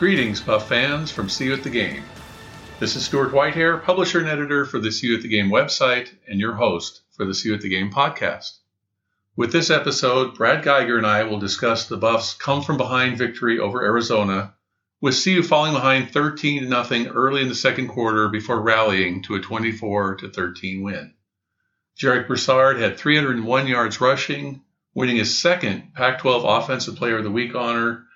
Greetings, Buff fans from CU at the Game. This is Stuart Whitehair, publisher and editor for the CU at the Game website and your host for the CU at the Game podcast. With this episode, Brad Geiger and I will discuss the Buffs' come from behind victory over Arizona, with CU falling behind 13 0 early in the second quarter before rallying to a 24 13 win. Jarek Broussard had 301 yards rushing, winning his second Pac 12 Offensive Player of the Week honor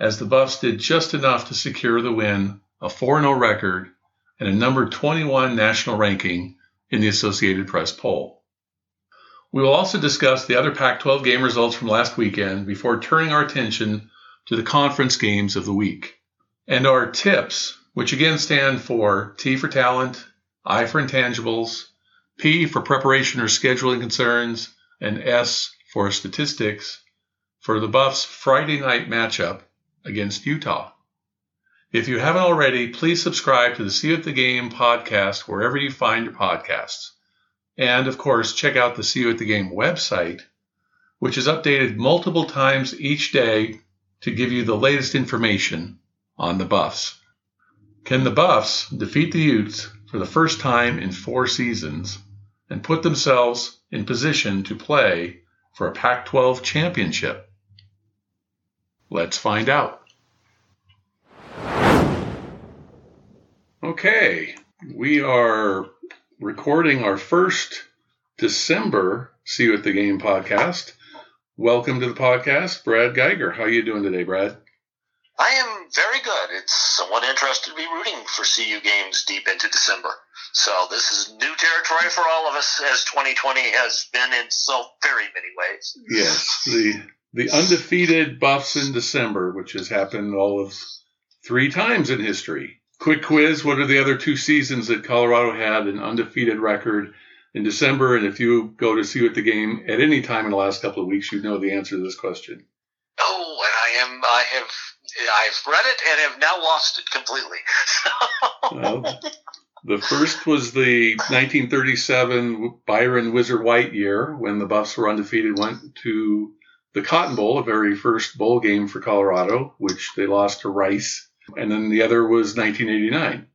as the Buffs did just enough to secure the win, a 4 0 record, and a number 21 national ranking in the Associated Press poll. We will also discuss the other Pac 12 game results from last weekend before turning our attention to the conference games of the week. And our tips, which again stand for T for talent, I for intangibles, P for preparation or scheduling concerns, and S for statistics for the Buffs Friday night matchup against Utah. If you haven't already, please subscribe to the CU at the Game podcast wherever you find your podcasts. And of course, check out the CU at the Game website, which is updated multiple times each day to give you the latest information on the Buffs. Can the Buffs defeat the Utes for the first time in four seasons and put themselves in position to play for a Pac 12 championship? Let's find out. Okay, we are recording our first December CU at the Game podcast. Welcome to the podcast, Brad Geiger. How are you doing today, Brad? I am very good. It's somewhat interesting to be rooting for CU games deep into December. So this is new territory for all of us, as 2020 has been in so very many ways. Yes, the the undefeated Buffs in December, which has happened all of three times in history. Quick quiz: What are the other two seasons that Colorado had an undefeated record in December? And if you go to see at the game at any time in the last couple of weeks, you know the answer to this question. Oh, and I am. I have. I've read it and have now lost it completely. well, the first was the 1937 Byron Whizzer White year when the Buffs were undefeated, went to the Cotton Bowl, a very first bowl game for Colorado, which they lost to Rice. And then the other was 1989,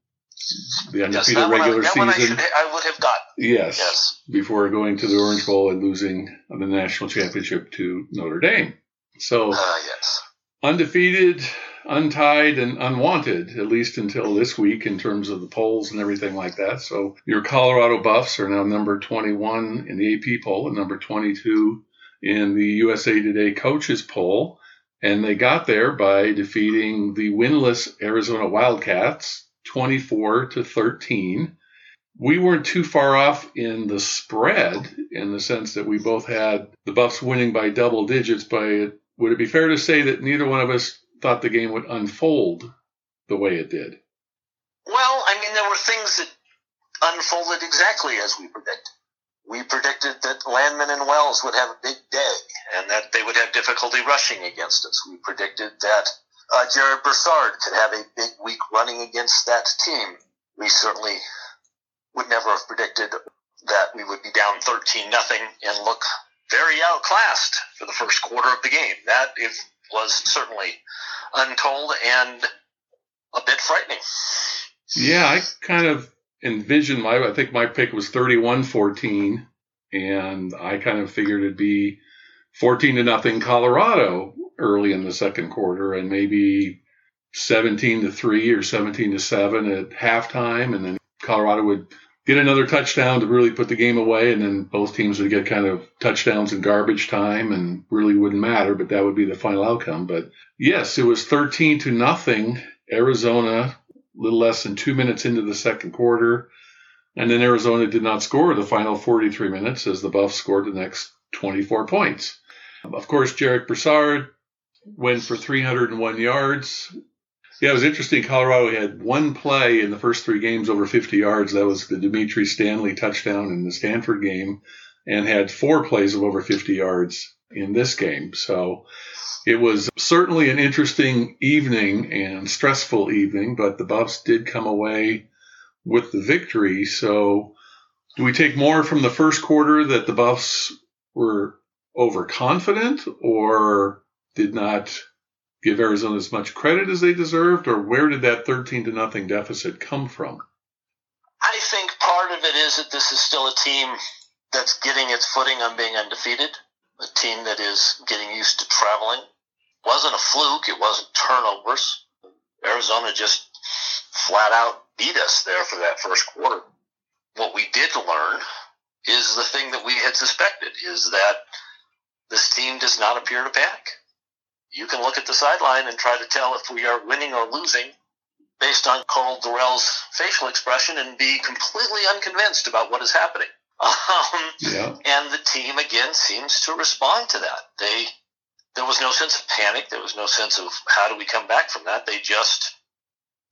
the undefeated yes, regular I, season. I, should, I, would have got. Yes, yes. Before going to the Orange Bowl and losing the national championship to Notre Dame. So, uh, yes. undefeated, untied, and unwanted, at least until this week in terms of the polls and everything like that. So, your Colorado Buffs are now number 21 in the AP poll and number 22 in the USA Today coaches poll, and they got there by defeating the winless Arizona Wildcats 24 to 13. We weren't too far off in the spread in the sense that we both had the Buffs winning by double digits, but would it be fair to say that neither one of us thought the game would unfold the way it did? Well, I mean, there were things that unfolded exactly as we predicted we predicted that Landman and Wells would have a big day and that they would have difficulty rushing against us. We predicted that uh, Jarek Broussard could have a big week running against that team. We certainly would never have predicted that we would be down 13 nothing and look very outclassed for the first quarter of the game. That is, was certainly untold and a bit frightening. Yeah, I kind of envisioned my I think my pick was 31-14 and I kind of figured it'd be 14 to nothing Colorado early in the second quarter and maybe 17 to 3 or 17 to 7 at halftime. And then Colorado would get another touchdown to really put the game away. And then both teams would get kind of touchdowns in garbage time and really wouldn't matter, but that would be the final outcome. But yes, it was 13 to nothing. Arizona, a little less than two minutes into the second quarter. And then Arizona did not score the final 43 minutes as the Buffs scored the next 24 points. Of course, Jarek Broussard went for 301 yards. Yeah, it was interesting. Colorado had one play in the first three games over 50 yards. That was the Dimitri Stanley touchdown in the Stanford game, and had four plays of over 50 yards in this game. So it was certainly an interesting evening and stressful evening, but the Buffs did come away with the victory. So do we take more from the first quarter that the Buffs were overconfident or did not give Arizona as much credit as they deserved, or where did that 13 to nothing deficit come from? I think part of it is that this is still a team that's getting its footing on being undefeated, a team that is getting used to traveling. Wasn't a fluke, it wasn't turnovers. Arizona just flat out beat us there for that first quarter. What we did learn is the thing that we had suspected is that this team does not appear to panic you can look at the sideline and try to tell if we are winning or losing based on Karl Dorrell's facial expression and be completely unconvinced about what is happening. Um, yeah. And the team again seems to respond to that. They there was no sense of panic. There was no sense of how do we come back from that. They just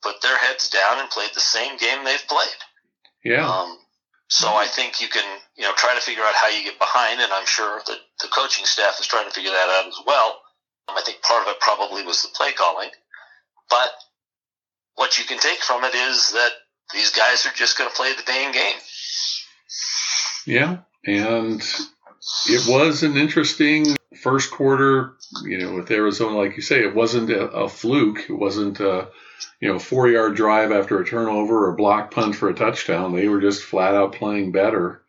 put their heads down and played the same game they've played. Yeah. Um, so I think you can you know try to figure out how you get behind, and I'm sure that the coaching staff is trying to figure that out as well. I think part of it probably was the play calling. But what you can take from it is that these guys are just going to play the dang game. Yeah, and it was an interesting first quarter. You know, with Arizona, like you say, it wasn't a, a fluke. It wasn't a you know four yard drive after a turnover or block punt for a touchdown. They were just flat out playing better.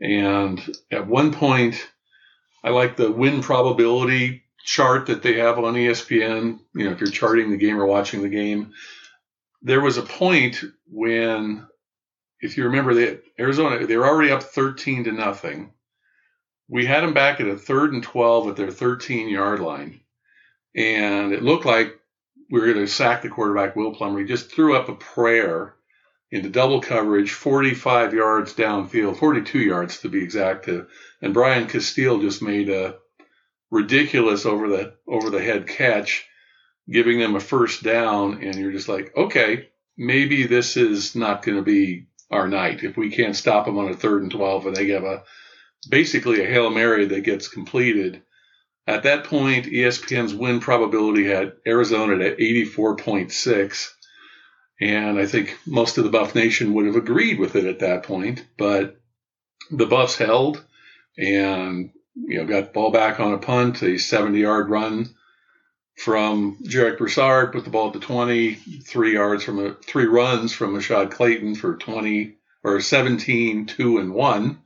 And at one point, I like the win probability chart that they have on ESPN, you know, if you're charting the game or watching the game, there was a point when, if you remember, that Arizona they were already up 13 to nothing. We had them back at a third and 12 at their 13 yard line, and it looked like we were going to sack the quarterback Will Plummer. He just threw up a prayer into double coverage, 45 yards downfield, 42 yards to be exact. And Brian Casteel just made a ridiculous over the over the head catch, giving them a first down, and you're just like, okay, maybe this is not going to be our night if we can't stop them on a third and twelve, and they have a basically a hail mary that gets completed. At that point, ESPN's win probability had Arizona at 84.6. And I think most of the Buff Nation would have agreed with it at that point. But the Buffs held, and you know, got the ball back on a punt, a 70 yard run from Jarek Broussard, put the ball at the 20, three yards from a, three runs from Ashaad Clayton for 20 or 17, two and one.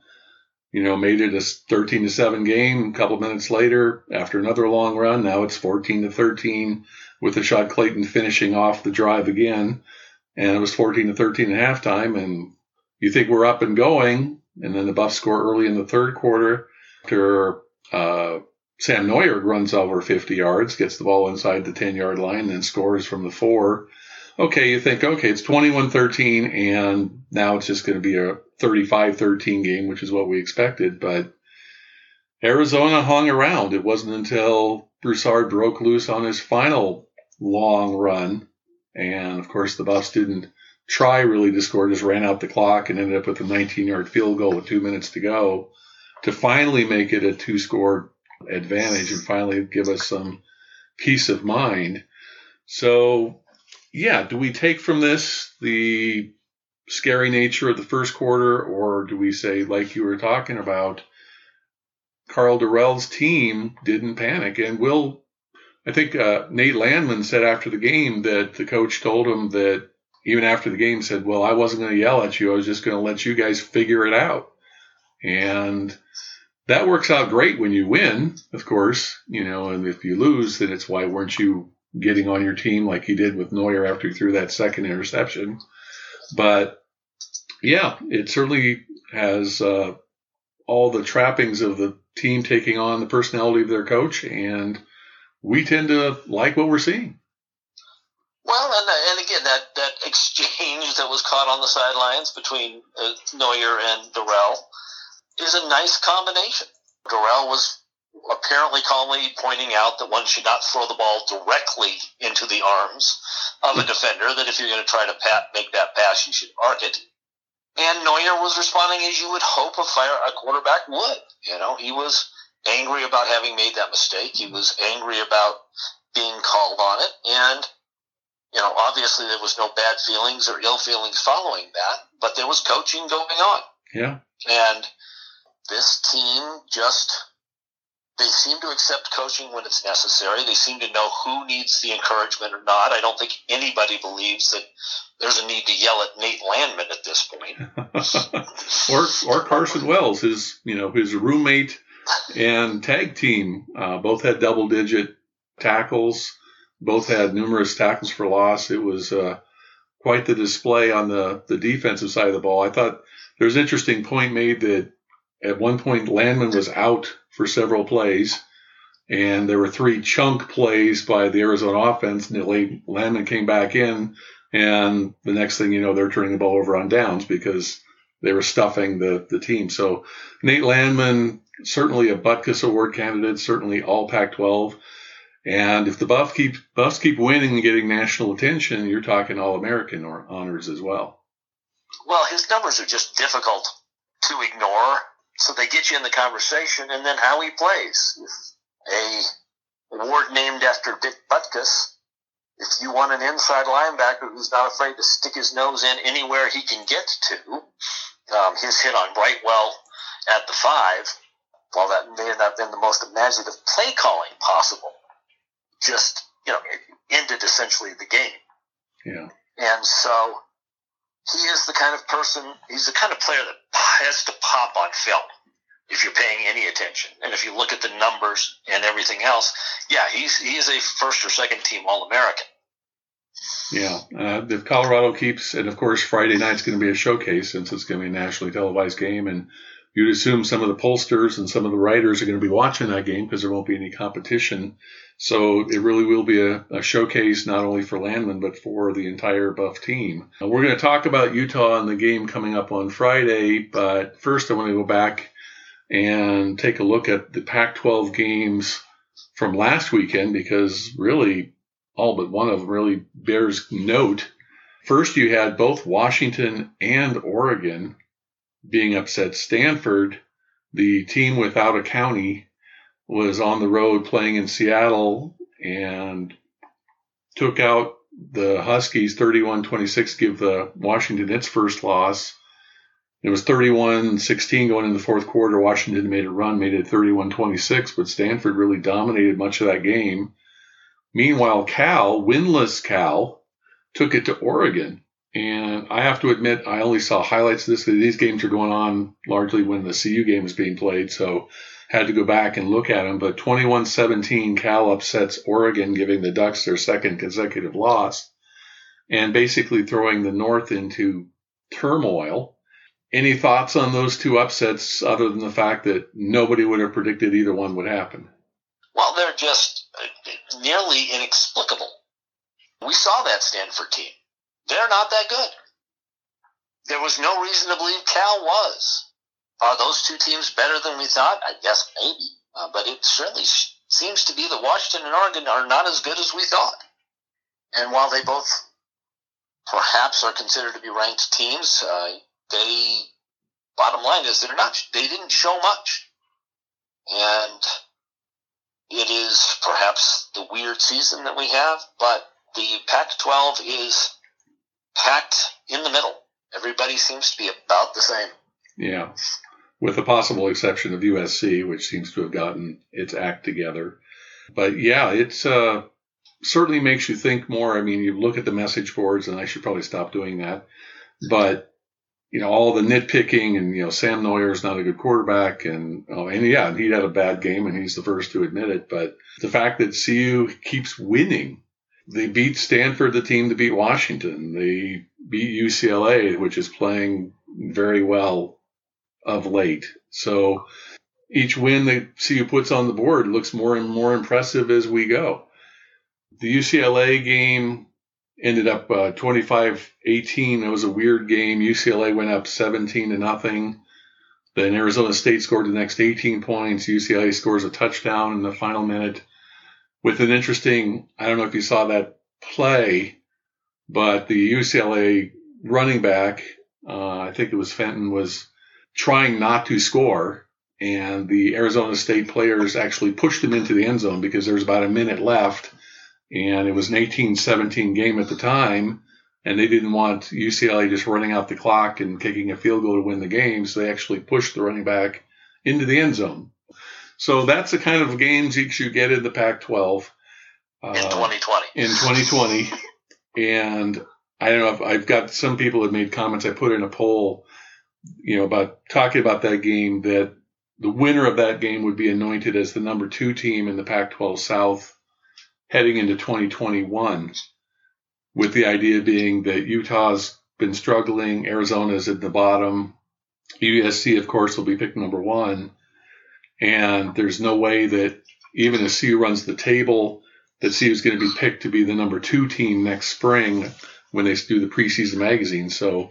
You know, made it a 13 to seven game. A couple minutes later, after another long run, now it's 14 to 13 with Ashaad Clayton finishing off the drive again. And it was 14 to 13 at halftime. And you think we're up and going. And then the Buffs score early in the third quarter after uh, Sam Noyer runs over 50 yards, gets the ball inside the 10 yard line, then scores from the four. Okay, you think, okay, it's 21 13, and now it's just going to be a 35 13 game, which is what we expected. But Arizona hung around. It wasn't until Broussard broke loose on his final long run. And of course, the Buffs didn't try really to score, just ran out the clock and ended up with a 19 yard field goal with two minutes to go to finally make it a two score advantage and finally give us some peace of mind. So, yeah, do we take from this the scary nature of the first quarter, or do we say, like you were talking about, Karl Dorrell's team didn't panic and will? I think uh, Nate Landman said after the game that the coach told him that even after the game said, "Well, I wasn't going to yell at you. I was just going to let you guys figure it out." And that works out great when you win, of course, you know, and if you lose, then it's why weren't you getting on your team like he did with Noyer after he threw that second interception. But yeah, it certainly has uh, all the trappings of the team taking on the personality of their coach, and we tend to like what we're seeing. Well, and, and again, that, that exchange that was caught on the sidelines between uh, Noyer and Dorrell is a nice combination. Dorrell was apparently calmly pointing out that one should not throw the ball directly into the arms of a defender, that if you're going to try to pat, make that pass, you should arc it. And Noyer was responding as you would hope a, fire, a quarterback would. You know, he was angry about having made that mistake. He was angry about being called on it. And, you know, obviously there was no bad feelings or ill feelings following that, but there was coaching going on. Yeah. And this team just they seem to accept coaching when it's necessary. They seem to know who needs the encouragement or not. I don't think anybody believes that there's a need to yell at Nate Landman at this point. or or Carson Wells, his you know his roommate and tag team, uh, both had double digit tackles. Both had numerous tackles for loss. It was uh, quite the display on the the defensive side of the ball. I thought there's an interesting point made that at one point Landman was out for several plays. And there were three chunk plays by the Arizona offense. And Landman came back in, and the next thing you know, they're turning the ball over on downs because they were stuffing the, the team. So Nate Landman, certainly a Butkus Award candidate, certainly all Pac-12. And if the Buff keep, Buffs keep winning and getting national attention, you're talking All American honors as well. Well, his numbers are just difficult to ignore so they get you in the conversation, and then how he plays. If a award named after Dick Butkus, if you want an inside linebacker who's not afraid to stick his nose in anywhere he can get to, um, his hit on Brightwell at the five, while that may have not been the most imaginative play calling possible, just you know, it ended essentially the game. Yeah. And so he is the kind of person, he's the kind of player that has to pop on film if you're paying any attention. And if you look at the numbers and everything else, yeah, he's he's a first or second team All American. Yeah, uh, if Colorado keeps, and of course Friday night's going to be a showcase since it's going to be a nationally televised game, and you'd assume some of the pollsters and some of the writers are going to be watching that game because there won't be any competition. So it really will be a, a, showcase not only for Landman but for the entire Buff team. Uh, we're going to talk about Utah and the game coming up on Friday, but first I want to go back and take a look at the Pac-12 games from last weekend because really all but one of them really bears note. First, you had both Washington and Oregon being upset. Stanford, the team without a county, was on the road playing in Seattle and took out the Huskies 31 26, give the Washington its first loss. It was 31 16 going into the fourth quarter. Washington made a run, made it 31 26, but Stanford really dominated much of that game. Meanwhile, Cal, winless Cal, took it to Oregon and I have to admit, I only saw highlights of this. These games are going on largely when the CU game is being played, so had to go back and look at them. But 21-17, Cal upsets Oregon, giving the Ducks their second consecutive loss, and basically throwing the North into turmoil. Any thoughts on those two upsets, other than the fact that nobody would have predicted either one would happen? Well, they're just uh, nearly inexplicable. We saw that Stanford team they're not that good. There was no reason to believe Cal was. Are those two teams better than we thought? I guess maybe. Uh, but it certainly seems to be that Washington and Oregon are not as good as we thought. And while they both perhaps are considered to be ranked teams, uh, they, bottom line is they're not, they didn't show much. And it is perhaps the weird season that we have, but the Pac 12 is packed in the middle. Everybody seems to be about the same. Yeah, with the possible exception of USC, which seems to have gotten its act together. But yeah, it's uh, certainly makes you think more. I mean, you look at the message boards, and I should probably stop doing that. But you know, all the nitpicking, and you know, Sam Noyer is not a good quarterback, and oh, and yeah, he had a bad game, and he's the first to admit it. But the fact that CU keeps winning they beat Stanford, the team to beat Washington. They beat UCLA, which is playing very well of late. So each win that CU puts on the board looks more and more impressive as we go. The UCLA game ended up uh, 25 18. It was a weird game. UCLA went up 17 to nothing. Then Arizona State scored the next 18 points. UCLA scores a touchdown in the final minute with an interesting, I don't know if you saw that play, but the UCLA running back, uh, I think it was Felton, was trying not to score. And the Arizona State players actually pushed him into the end zone because there was about a minute left. And it was an 18 17 game at the time and they didn't want UCLA just running out the clock and kicking a field goal to win the game, so they actually pushed the running back into the end zone. So that's the kind of games you get in the Pac-12 uh, in 2020. In 2020, and I don't know if I've got some people have made comments. I put in a poll, you know, about talking about that game that the winner of that game would be anointed as the number two team in the Pac-12 South heading into 2021 with the idea being that Utah's been struggling, Arizona's at the bottom, USC, of course, will be picked number one, and there's no way that even if CU runs the table, that CU is going to be picked to be the number two team next spring when they do the preseason magazine. So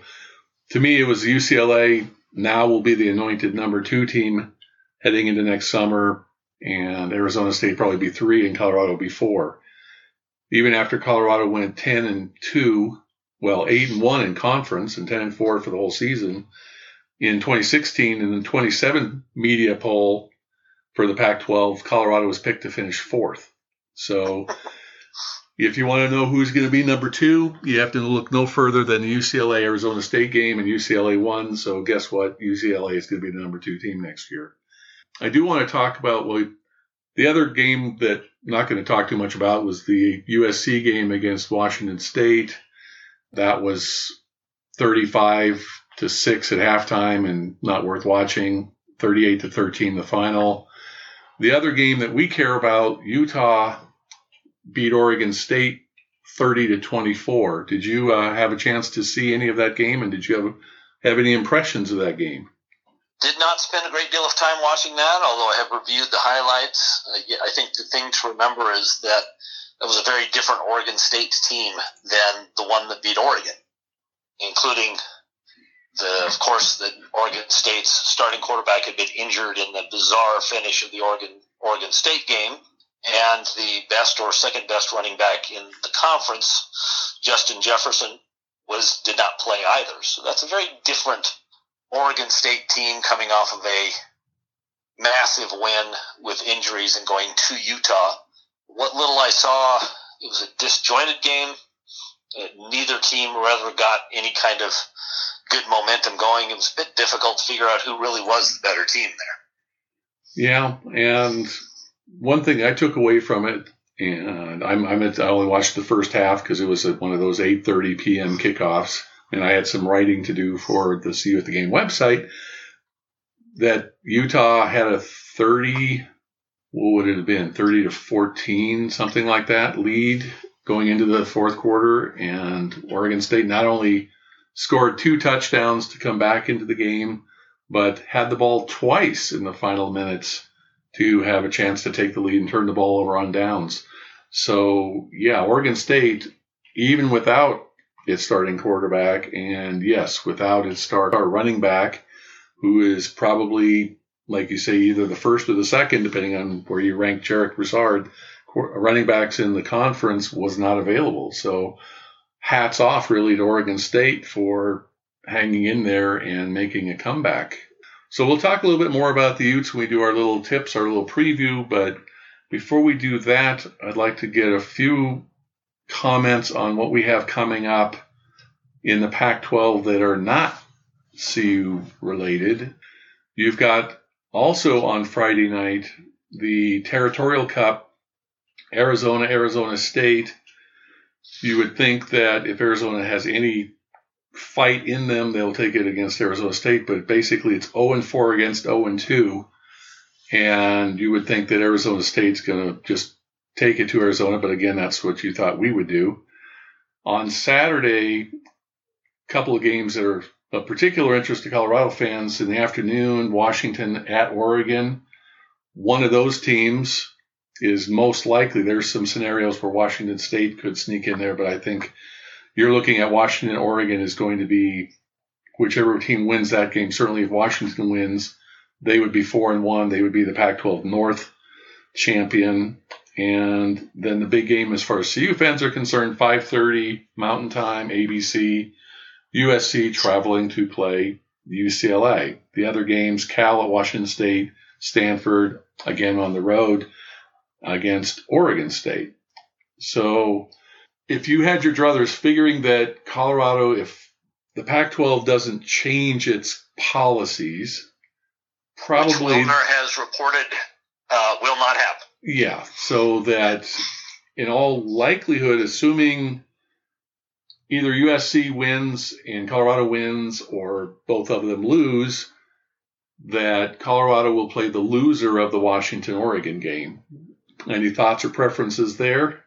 to me, it was UCLA now will be the anointed number two team heading into next summer, and Arizona State probably be three, and Colorado be four even after Colorado went 10 and 2, well, 8 and 1 in conference and 10 and 4 for the whole season. In 2016, in the 27 media poll for the Pac 12, Colorado was picked to finish fourth. So if you want to know who's going to be number two, you have to look no further than the UCLA Arizona State game, and UCLA won. So guess what? UCLA is going to be the number two team next year. I do want to talk about well, the other game that I'm not going to talk too much about was the USC game against Washington State. That was 35 to 6 at halftime and not worth watching. 38 to 13 the final. The other game that we care about, Utah beat Oregon State 30 to 24. Did you uh, have a chance to see any of that game and did you have have any impressions of that game? Did not spend a great deal of time watching that, although I have reviewed the highlights. I think the thing to remember is that it was a very different Oregon State team than the one that beat Oregon, including the, of course, the Oregon State's starting quarterback had been injured in the bizarre finish of the Oregon Oregon State game, and the best or second best running back in the conference, Justin Jefferson, was did not play either. So that's a very different Oregon State team coming off of a massive win with injuries and going to Utah. What little I saw, it was a disjointed game. Uh, neither team rather got any kind of good momentum going. It was a bit difficult to figure out who really was the better team there. Yeah, and one thing I took away from it, and I'm, I'm at, I only watched the first half because it was one of those 8:30 p.m. kickoffs and I had some writing to do for the CU at the Game website, that Utah had a 30, what would it have been, 30 to 14, something like that, lead going into the fourth quarter. And Oregon State not only scored two touchdowns to come back into the game, but had the ball twice in the final minutes to have a chance to take the lead and turn the ball over on downs. So, yeah, Oregon State, even without its starting quarterback, and yes, without its star running back, who is probably, like you say, either the first or the second, depending on where you rank Jarek Broussard, running backs in the conference was not available. So hats off really to Oregon State for hanging in there and making a comeback. So we'll talk a little bit more about the Utes when we do our little tips, our little preview. But before we do that, I'd like to get a few comments on what we have coming up in the Pac 12 that are not CU related. You've got also on Friday night the Territorial Cup, Arizona, Arizona State. You would think that if Arizona has any fight in them, they'll take it against Arizona State, but basically it's 0 and 4 against 0 and 2. And you would think that Arizona State's going to just take it to Arizona, but again, that's what you thought we would do. On Saturday, a couple of games that are of particular interest to Colorado fans in the afternoon, Washington at Oregon. One of those teams is most likely. There's some scenarios where Washington State could sneak in there, but I think you're looking at Washington, Oregon is going to be whichever team wins that game. Certainly, if Washington wins, they would be four and one. They would be the Pac-12 North champion. And then the big game, as far as CU fans are concerned, 5:30 Mountain Time, ABC, USC traveling to play UCLA. The other games, Cal at Washington State, Stanford again on the road against Oregon State. So if you had your druthers figuring that Colorado, if the Pac 12 doesn't change its policies, probably. Which Wilner has reported uh, will not happen. Yeah, so that in all likelihood, assuming either USC wins and Colorado wins or both of them lose, that Colorado will play the loser of the Washington Oregon game. Any thoughts or preferences there?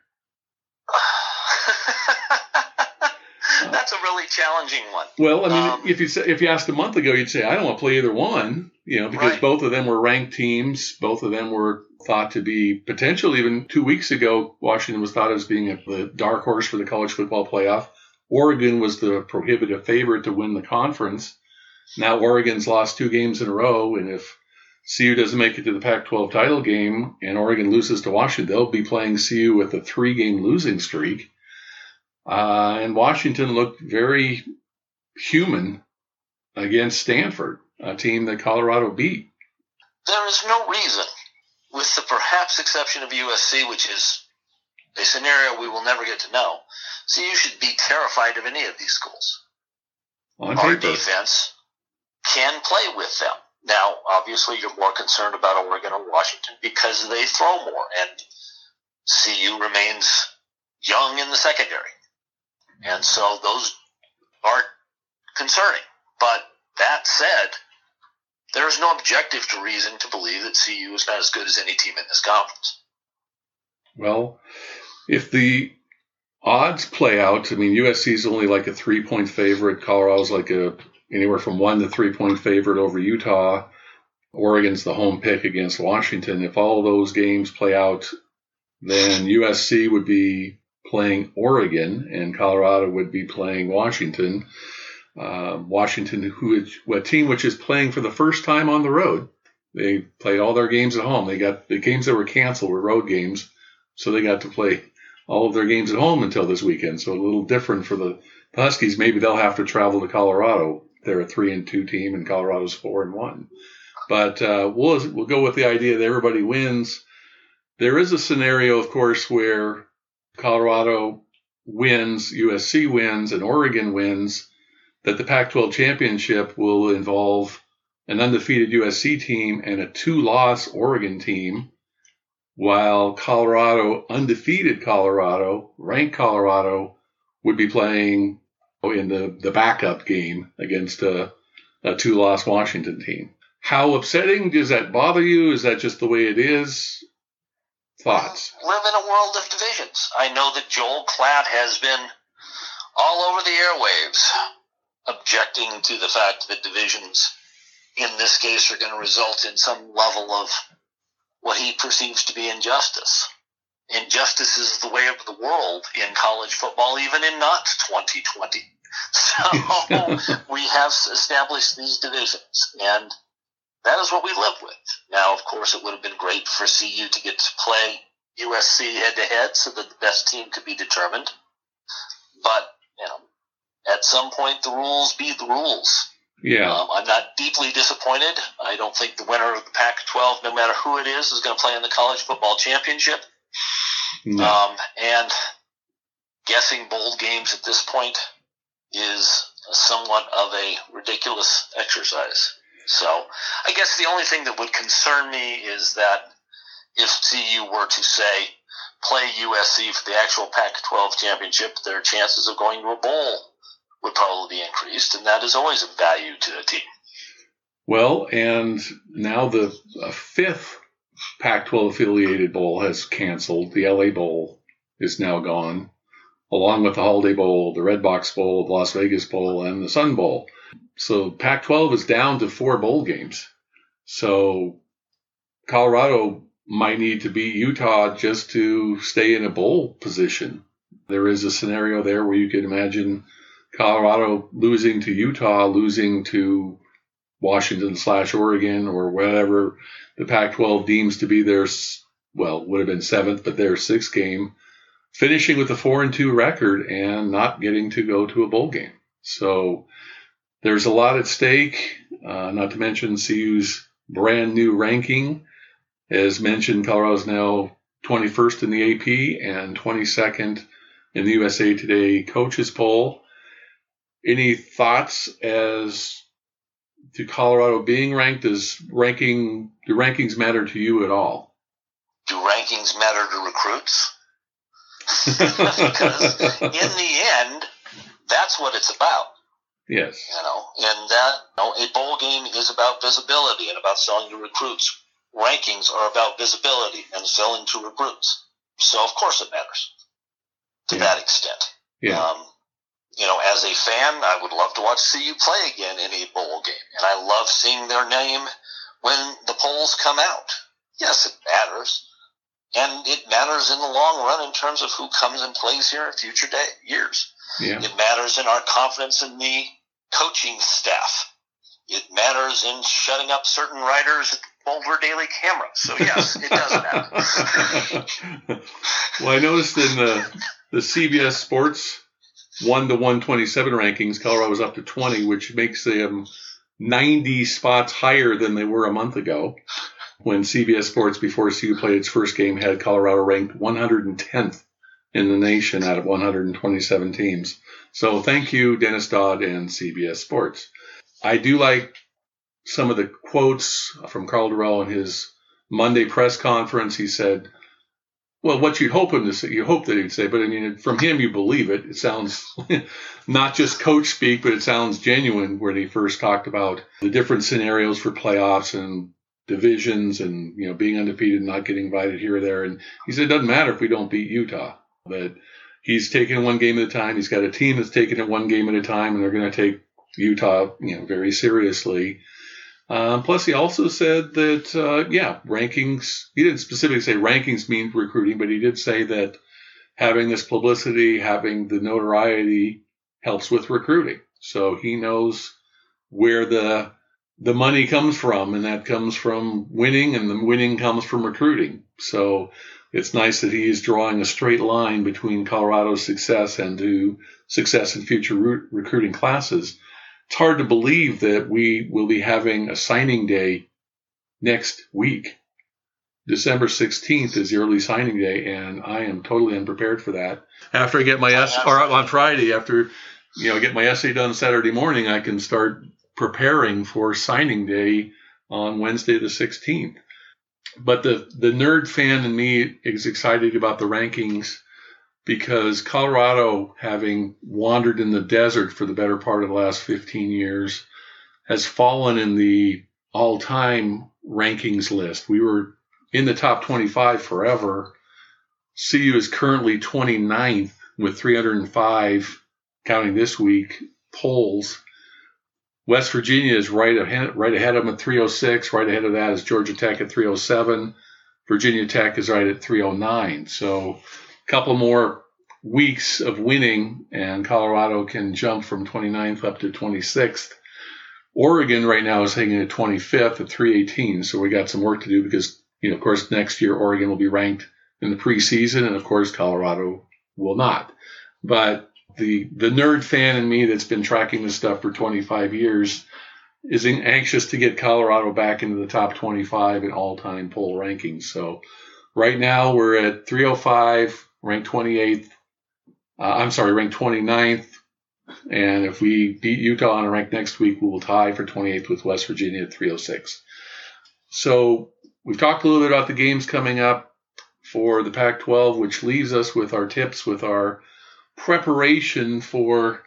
That's a really challenging one. Well, I mean, um, if you if you asked a month ago, you'd say I don't want to play either one, you know, because right. both of them were ranked teams. Both of them were thought to be potential. Even two weeks ago, Washington was thought of as being a, the dark horse for the college football playoff. Oregon was the prohibitive favorite to win the conference. Now Oregon's lost two games in a row, and if CU doesn't make it to the Pac-12 title game and Oregon loses to Washington, they'll be playing CU with a three-game losing streak. Uh, and Washington looked very human against Stanford, a team that Colorado beat. There is no reason, with the perhaps exception of USC, which is a scenario we will never get to know. CU should be terrified of any of these schools. On Our defense can play with them. Now, obviously, you're more concerned about Oregon or Washington because they throw more, and CU remains young in the secondary. And so those are concerning. But that said, there is no objective to reason to believe that CU is not as good as any team in this conference. Well, if the odds play out, I mean, USC is only like a three point favorite. Colorado's like a anywhere from one to three point favorite over Utah. Oregon's the home pick against Washington. If all those games play out, then USC would be playing Oregon and Colorado would be playing Washington. Uh, Washington, who is a team which is playing for the first time on the road. They played all their games at home. They got the games that were canceled were road games, so they got to play all of their games at home until this weekend. So a little different for the Huskies. Maybe they'll have to travel to Colorado. They're a three and two team, and Colorado's four and one. But uh, we'll we'll go with the idea that everybody wins. There is a scenario, of course, where Colorado wins, USC wins, and Oregon wins. That the Pac-12 championship will involve an undefeated USC team and a two-loss Oregon team while Colorado, undefeated Colorado, ranked Colorado, would be playing in the, the backup game against a, a two loss Washington team. How upsetting does that bother you? Is that just the way it is? Thoughts? We live in a world of divisions. I know that Joel Klatt has been all over the airwaves objecting to the fact that divisions in this case are going to result in some level of what he perceives to be injustice. Injustice is the way of the world in college football, even in not 2020. So we have established these divisions, and that is what we live with. Now, of course, it would have been great for CU to get to play USC head to head so that the best team could be determined. But, you know, at some point the rules be the rules. Yeah. Um, I'm not deeply disappointed. I don't think the winner of the Pac 12, no matter who it is, is going to play in the college football championship. No. Um, and guessing bold games at this point is somewhat of a ridiculous exercise. So I guess the only thing that would concern me is that if CU were to say play USC for the actual Pac 12 championship, their chances of going to a bowl would probably be increased, and that is always of value to a team. Well, and now the fifth Pac 12 affiliated bowl has canceled. The LA Bowl is now gone, along with the Holiday Bowl, the Redbox Bowl, the Las Vegas Bowl, and the Sun Bowl. So Pac 12 is down to four bowl games. So Colorado might need to beat Utah just to stay in a bowl position. There is a scenario there where you could imagine Colorado losing to Utah, losing to Washington slash Oregon or whatever the Pac-12 deems to be their well would have been seventh, but their sixth game, finishing with a four and two record and not getting to go to a bowl game. So there's a lot at stake. Uh, not to mention CU's brand new ranking. As mentioned, Colorado's now 21st in the AP and 22nd in the USA Today coaches poll. Any thoughts as to Colorado being ranked? Does ranking do rankings matter to you at all? Do rankings matter to recruits? because in the end, that's what it's about. Yes. You know, and that you know, a bowl game is about visibility and about selling to recruits. Rankings are about visibility and selling to recruits. So of course it matters to yeah. that extent. Yeah. Um, you know, as a fan, I would love to watch CU play again in a bowl game, and I love seeing their name when the polls come out. Yes, it matters, and it matters in the long run in terms of who comes and plays here in future day, years. Yeah. It matters in our confidence in the coaching staff. It matters in shutting up certain writers at Boulder Daily Camera. So yes, it does matter. well, I noticed in the the CBS Sports one to one twenty seven rankings, Colorado was up to twenty, which makes them ninety spots higher than they were a month ago. When CBS Sports before CU played its first game had Colorado ranked 110th in the nation out of 127 teams. So thank you, Dennis Dodd and CBS Sports. I do like some of the quotes from Karl Dorrell in his Monday press conference. He said, well, what you'd hope him to say, you hope that he'd say, but I mean, from him, you believe it. It sounds not just coach speak, but it sounds genuine when he first talked about the different scenarios for playoffs and divisions and, you know, being undefeated and not getting invited here or there. And he said, it doesn't matter if we don't beat Utah, but he's taking one game at a time. He's got a team that's taking it one game at a time, and they're going to take Utah, you know, very seriously. Um, plus, he also said that, uh, yeah, rankings, he didn't specifically say rankings mean recruiting, but he did say that having this publicity, having the notoriety helps with recruiting. So he knows where the the money comes from, and that comes from winning, and the winning comes from recruiting. So it's nice that he is drawing a straight line between Colorado's success and to success in future re- recruiting classes. It's hard to believe that we will be having a signing day next week. December 16th is the early signing day, and I am totally unprepared for that. After I get my essay, or on Friday, after you know, get my essay done Saturday morning, I can start preparing for signing day on Wednesday the 16th. But the, the nerd fan in me is excited about the rankings because Colorado, having wandered in the desert for the better part of the last 15 years, has fallen in the all time rankings list. We were in the top 25 forever. CU is currently 29th with 305, counting this week, polls. West Virginia is right ahead, right ahead of them at 306. Right ahead of that is Georgia Tech at 307. Virginia Tech is right at 309. So a couple more weeks of winning, and Colorado can jump from 29th up to 26th. Oregon right now is hanging at 25th at 318, so we got some work to do because, you know, of course, next year Oregon will be ranked in the preseason, and of course, Colorado will not. But the the nerd fan in me that's been tracking this stuff for 25 years is anxious to get Colorado back into the top 25 in all-time poll rankings. So right now we're at 305 ranked 28th. Uh, I'm sorry, ranked 29th. And if we beat Utah on a rank next week, we will tie for 28th with West Virginia at 306. So we've talked a little bit about the games coming up for the Pac 12, which leaves us with our tips, with our preparation for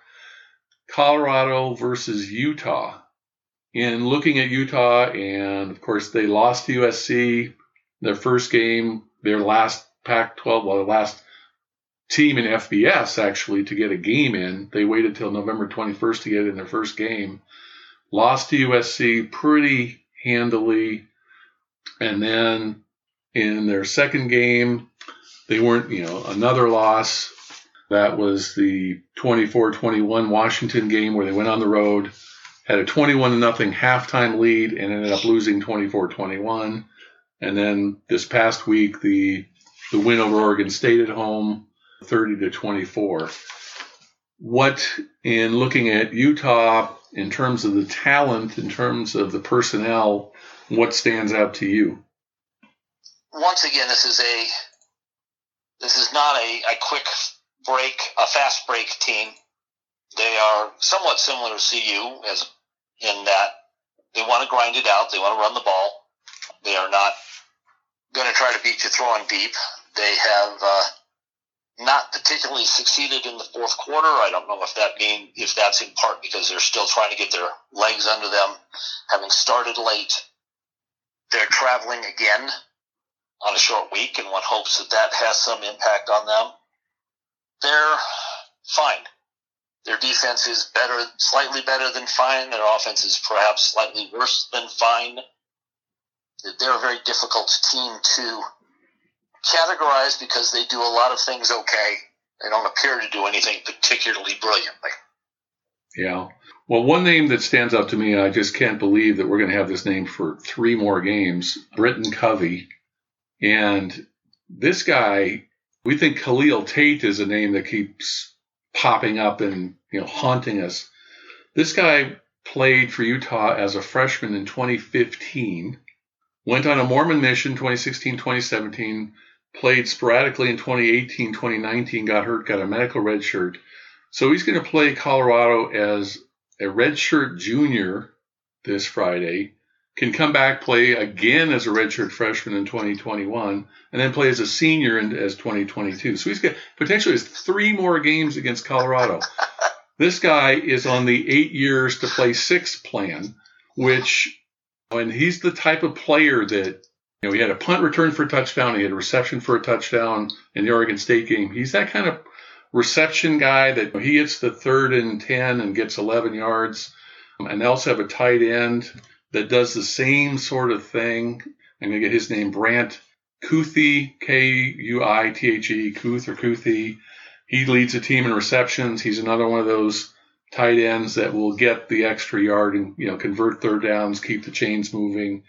Colorado versus Utah. In looking at Utah, and of course, they lost to USC their first game, their last Pac-12, well, the last team in FBS actually to get a game in. They waited till November 21st to get in their first game. Lost to USC pretty handily, and then in their second game, they weren't, you know, another loss. That was the 24-21 Washington game where they went on the road, had a 21 nothing halftime lead, and ended up losing 24-21. And then this past week, the the win over Oregon State at home, 30 to 24. What in looking at Utah in terms of the talent, in terms of the personnel, what stands out to you? Once again, this is a this is not a, a quick break, a fast break team. They are somewhat similar to CU as in that they want to grind it out. They want to run the ball. They are not going to try to beat you throwing deep. They have uh, not particularly succeeded in the fourth quarter. I don't know if that mean if that's in part because they're still trying to get their legs under them, having started late. They're traveling again on a short week, and one hopes that that has some impact on them. They're fine. Their defense is better, slightly better than fine. Their offense is perhaps slightly worse than fine. They're a very difficult team to categorize because they do a lot of things okay. They don't appear to do anything particularly brilliantly. Yeah. Well, one name that stands out to me, I just can't believe that we're going to have this name for three more games Britton Covey. And this guy, we think Khalil Tate is a name that keeps popping up and you know haunting us. This guy played for Utah as a freshman in 2015, went on a Mormon mission 2016 2017, played sporadically in 2018 2019, got hurt, got a medical red shirt. So he's going to play Colorado as a redshirt junior this Friday can come back, play again as a redshirt freshman in 2021, and then play as a senior in, as 2022. So he's got potentially has three more games against Colorado. this guy is on the eight years to play six plan, which, and he's the type of player that, you know, he had a punt return for a touchdown, he had a reception for a touchdown in the Oregon State game. He's that kind of reception guy that he hits the third and 10 and gets 11 yards. Um, and they also have a tight end that does the same sort of thing. I'm going to get his name, Brant Kuithe, K U I T H E, Kuth or Kuthi. He leads a team in receptions. He's another one of those tight ends that will get the extra yard and you know convert third downs, keep the chains moving.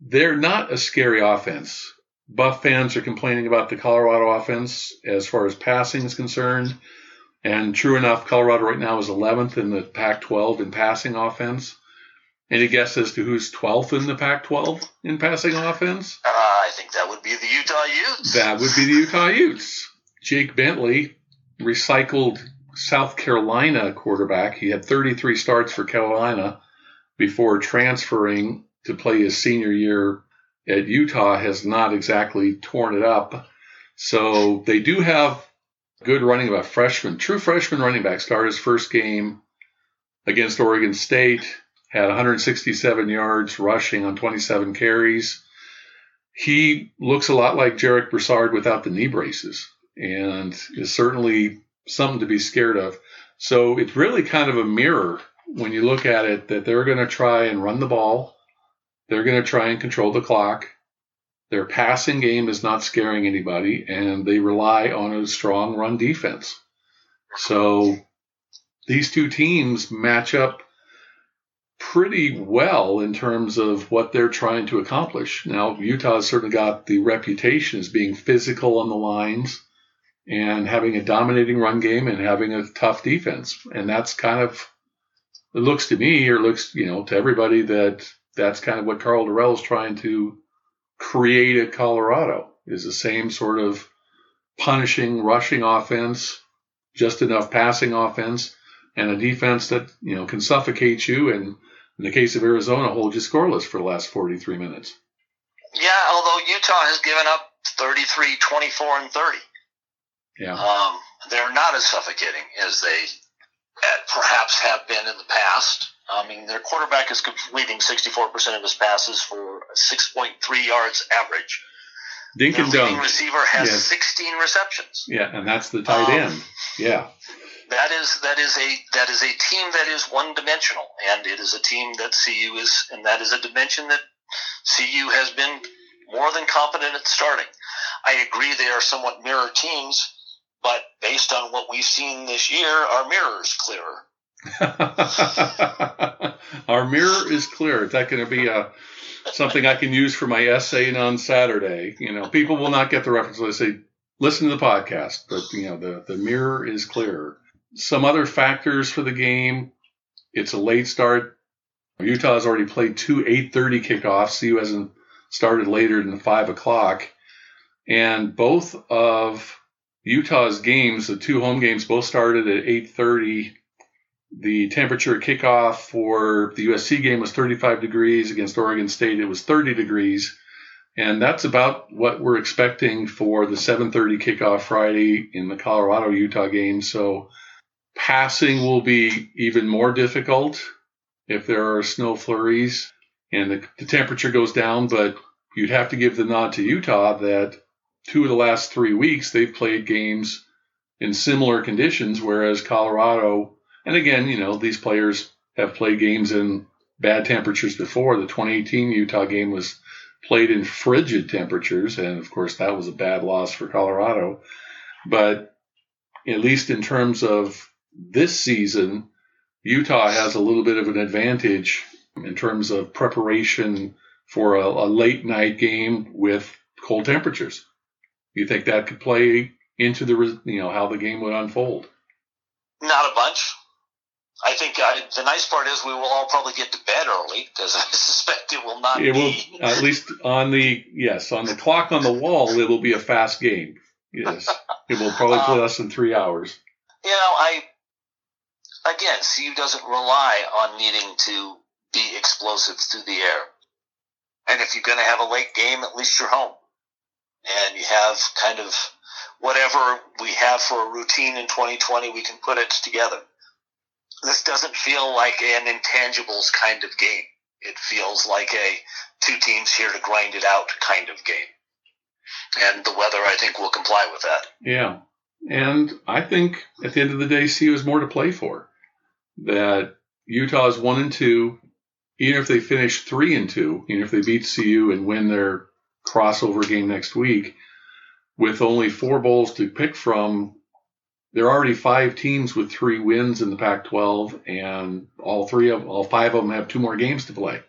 They're not a scary offense. Buff fans are complaining about the Colorado offense as far as passing is concerned. And true enough, Colorado right now is 11th in the Pac 12 in passing offense. Any guess as to who's 12th in the Pac 12 in passing offense? Uh, I think that would be the Utah Utes. That would be the Utah Utes. Jake Bentley, recycled South Carolina quarterback. He had 33 starts for Carolina before transferring to play his senior year at Utah, has not exactly torn it up. So they do have good running back freshman, true freshman running back. Started his first game against Oregon State had 167 yards rushing on 27 carries. He looks a lot like Jarek Broussard without the knee braces and is certainly something to be scared of. So it's really kind of a mirror when you look at it that they're going to try and run the ball. They're going to try and control the clock. Their passing game is not scaring anybody, and they rely on a strong run defense. So these two teams match up pretty well in terms of what they're trying to accomplish. Now, Utah has certainly got the reputation as being physical on the lines and having a dominating run game and having a tough defense. And that's kind of, it looks to me, or looks, you know, to everybody that that's kind of what Karl Dorrell is trying to create at Colorado is the same sort of punishing, rushing offense, just enough passing offense, and a defense that, you know, can suffocate you and in the case of Arizona, hold you scoreless for the last 43 minutes. Yeah, although Utah has given up 33, 24, and 30. Yeah. Um, they're not as suffocating as they perhaps have been in the past. I mean, their quarterback is completing 64% of his passes for 6.3 yards average. Dink Their and dunk. receiver has Yes. 16 receptions. Yeah, and that's the tight Um, end. Yeah. That is that is a that is a team that is one dimensional, and it is a team that CU is, and that is a dimension that CU has been more than competent at starting. I agree they are somewhat mirror teams, but based on what we've seen this year, our mirror is clearer. Our mirror is clear. Is that going to be a something I can use for my essay on Saturday? You know, people will not get the reference. They say, listen to the podcast, but you know, the the mirror is clearer. Some other factors for the game. It's a late start. Utah has already played two 8:30 kickoffs. CU hasn't started later than five o'clock, and both of Utah's games, the two home games, both started at 8:30 the temperature kickoff for the USC game was 35 degrees. Against Oregon State, it was 30 degrees. And that's about what we're expecting for the 7:30 kickoff Friday in the Colorado Utah game. So passing will be even more difficult if there are snow flurries and the, the temperature goes down. But you'd have to give the nod to Utah that two of the last three weeks they've played games in similar conditions, whereas Colorado and again, you know, these players have played games in bad temperatures before. The 2018 Utah game was played in frigid temperatures, and of course, that was a bad loss for Colorado. But at least in terms of this season, Utah has a little bit of an advantage in terms of preparation for a, a late night game with cold temperatures. Do you think that could play into the you know how the game would unfold? Not a bunch. I think uh, the nice part is we will all probably get to bed early because I suspect it will not It will be. at least on the yes on the clock on the wall. It will be a fast game. Yes, it will probably play Um, less than three hours. You know, I again, CU doesn't rely on needing to be explosive through the air. And if you're going to have a late game, at least you're home, and you have kind of whatever we have for a routine in 2020. We can put it together. This doesn't feel like an intangibles kind of game. It feels like a two teams here to grind it out kind of game. And the weather, I think, will comply with that. Yeah, and I think at the end of the day, CU has more to play for. That Utah is one and two. Even if they finish three and two, even if they beat CU and win their crossover game next week, with only four bowls to pick from, there are already five teams with three wins in the Pac-12, and all three of all five of them have two more games to play.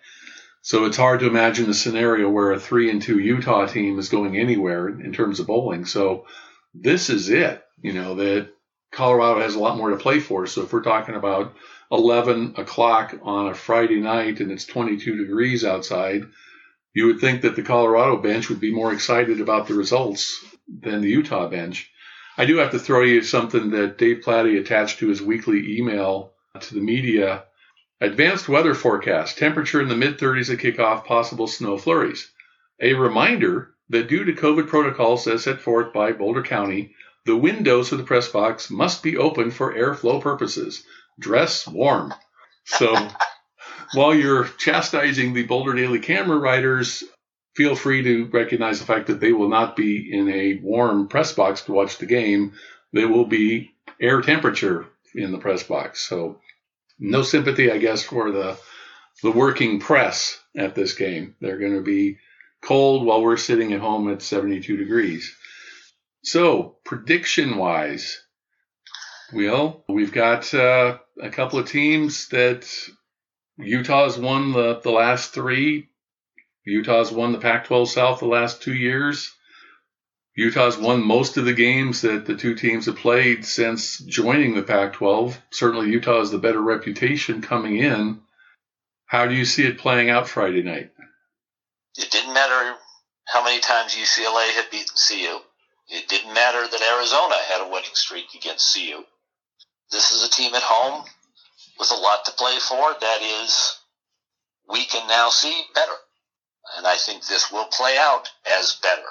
So it's hard to imagine a scenario where a three and two Utah team is going anywhere in terms of bowling. So this is it. You know that Colorado has a lot more to play for. So if we're talking about 11 o'clock on a Friday night and it's 22 degrees outside, you would think that the Colorado bench would be more excited about the results than the Utah bench. I do have to throw you something that Dave Plati attached to his weekly email to the media. Advanced weather forecast, temperature in the mid 30s at kickoff, possible snow flurries. A reminder that due to COVID protocols as set forth by Boulder County, the windows of the press box must be open for airflow purposes. Dress warm. So while you're chastising the Boulder Daily camera writers, feel free to recognize the fact that they will not be in a warm press box to watch the game. They will be air temperature in the press box. So no sympathy, I guess, for the the working press at this game. They're going to be cold while we're sitting at home at 72 degrees. So prediction wise, well, we've got uh, a couple of teams that Utah's won the, the last three. Utah's won the Pac 12 South the last two years. Utah's won most of the games that the two teams have played since joining the Pac 12. Certainly, Utah has the better reputation coming in. How do you see it playing out Friday night? It didn't matter how many times UCLA had beaten CU. It didn't matter that Arizona had a winning streak against CU. This is a team at home with a lot to play for. That is, we can now see better. And I think this will play out as better.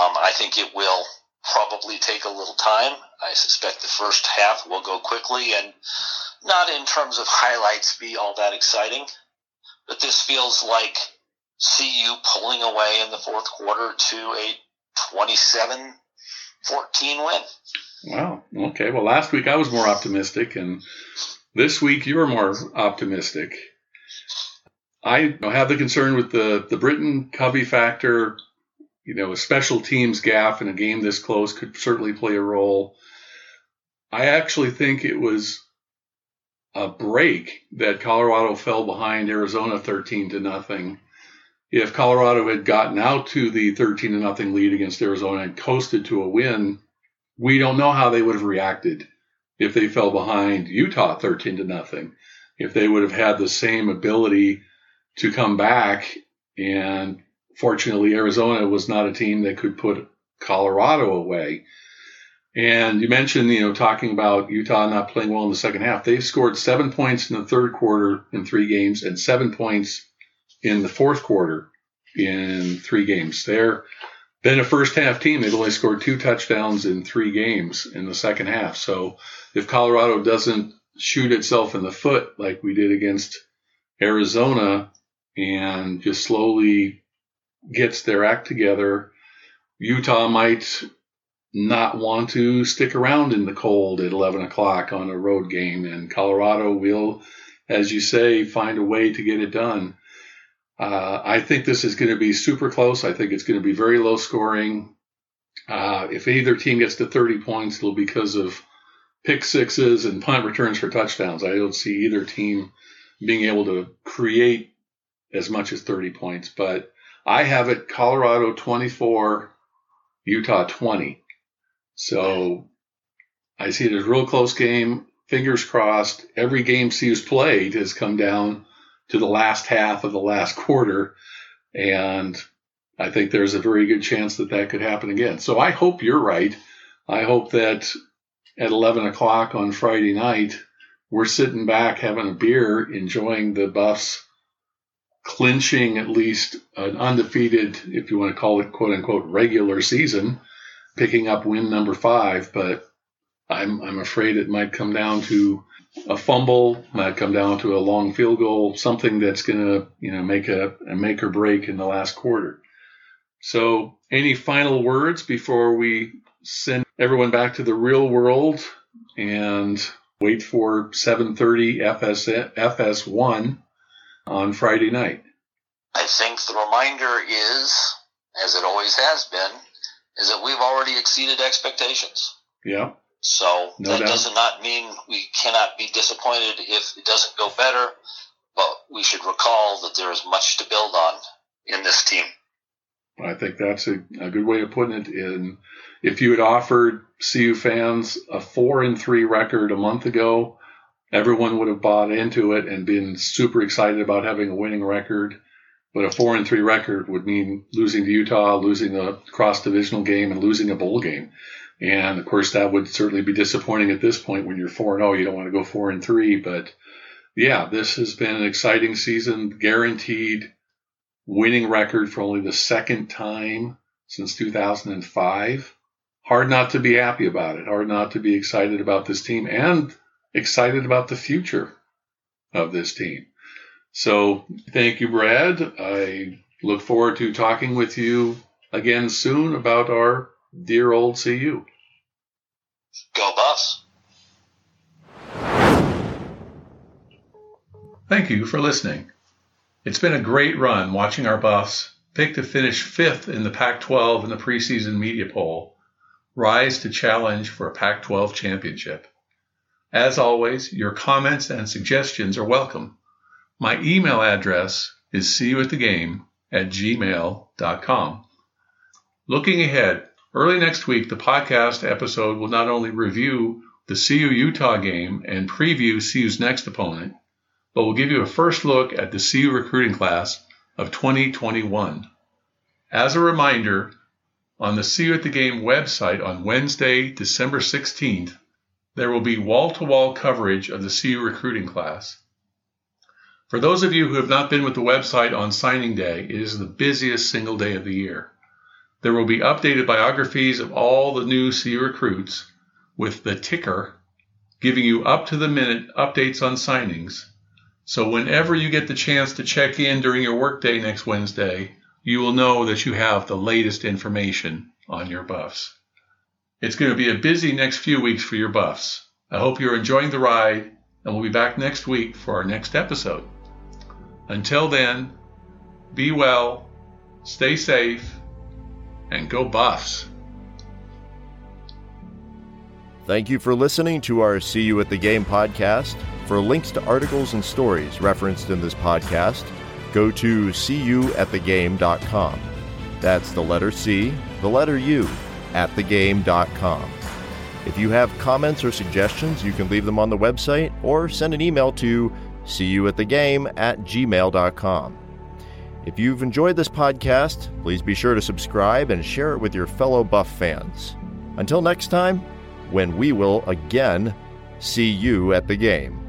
Um, I think it will probably take a little time. I suspect the first half will go quickly and not in terms of highlights be all that exciting. But this feels like CU pulling away in the fourth quarter to a 27 14 win. Wow. Okay. Well, last week I was more optimistic, and this week you're more optimistic. I have the concern with the the Britton Covey factor. You know, a special teams gaff in a game this close could certainly play a role. I actually think it was a break that Colorado fell behind Arizona 13 to nothing. If Colorado had gotten out to the 13 to nothing lead against Arizona and coasted to a win, we don't know how they would have reacted if they fell behind Utah 13 to nothing. If they would have had the same ability to come back and fortunately Arizona was not a team that could put Colorado away. And you mentioned, you know, talking about Utah not playing well in the second half. They scored seven points in the third quarter in three games and seven points in the fourth quarter in three games. They're been a first half team. They've only scored two touchdowns in three games in the second half. So if Colorado doesn't shoot itself in the foot like we did against Arizona and just slowly gets their act together, Utah might not want to stick around in the cold at 11 o'clock on a road game. And Colorado will, as you say, find a way to get it done. Uh, I think this is going to be super close. I think it's going to be very low scoring. Uh, if either team gets to 30 points, it'll be because of pick sixes and punt returns for touchdowns. I don't see either team being able to create as much as 30 points, but I have it Colorado 24, Utah 20. So I see it as a real close game. Fingers crossed. Every game CU's played has come down to the last half of the last quarter. And I think there's a very good chance that that could happen again. So I hope you're right. I hope that at 11 o'clock on Friday night, we're sitting back having a beer, enjoying the Buffs clinching at least an undefeated, if you want to call it quote unquote regular season, picking up win number five. But I'm, I'm afraid it might come down to a fumble, might come down to a long field goal, something that's going to, you know, make a, a make or break in the last quarter. So, any final words before we send everyone back to the real world and wait for 7:30 FS FS1 on Friday night? I think the reminder is, as it always has been, is that we've already exceeded expectations. Yeah. So No that doubt. does not mean we cannot be disappointed if it doesn't go better, but we should recall that there is much to build on in this team. I think that's a, a good way of putting it. In if you had offered CU fans a four and three record a month ago, everyone would have bought into it and been super excited about having a winning record. But a four and three record would mean losing to Utah, losing a cross divisional game, and losing a bowl game. And of course, that would certainly be disappointing at this point when you're four and zero. You don't want to go four and three, but yeah, this has been an exciting season, guaranteed winning record for only the second time since 2005. Hard not to be happy about it. Hard not to be excited about this team and excited about the future of this team. So thank you, Brad. I look forward to talking with you again soon about our dear old CU. Go Buffs! Thank you for listening. It's been a great run watching our Buffs pick to finish fifth in the Pac 12 in the preseason media poll, rise to challenge for a Pac 12 championship. As always, your comments and suggestions are welcome. My email address is see you at the game at gmail.com. Looking ahead, early next week, the podcast episode will not only review the CU Utah game and preview CU's next opponent, but we'll give you a first look at the CU recruiting class of 2021. As a reminder, on the CU at the Game website on Wednesday, December 16th, there will be wall to wall coverage of the CU recruiting class. For those of you who have not been with the website on signing day, it is the busiest single day of the year. There will be updated biographies of all the new CU recruits with the ticker giving you up to the minute updates on signings So whenever you get the chance to check in during your workday next Wednesday, you will know that you have the latest information on your buffs. It's going to be a busy next few weeks for your buffs. I hope you're enjoying the ride, and we'll be back next week for our next episode. Until then, be well, stay safe, and go Buffs. Thank you for listening to our CU at the Game podcast. For links to articles and stories referenced in this podcast, go to cuatthegame.com. That's the letter C, the letter U, at thegame.com. If you have comments or suggestions, you can leave them on the website or send an email to cuatthegame at gmail.com. If you've enjoyed this podcast, please be sure to subscribe and share it with your fellow Buff fans. Until next time, when we will again see you at the game.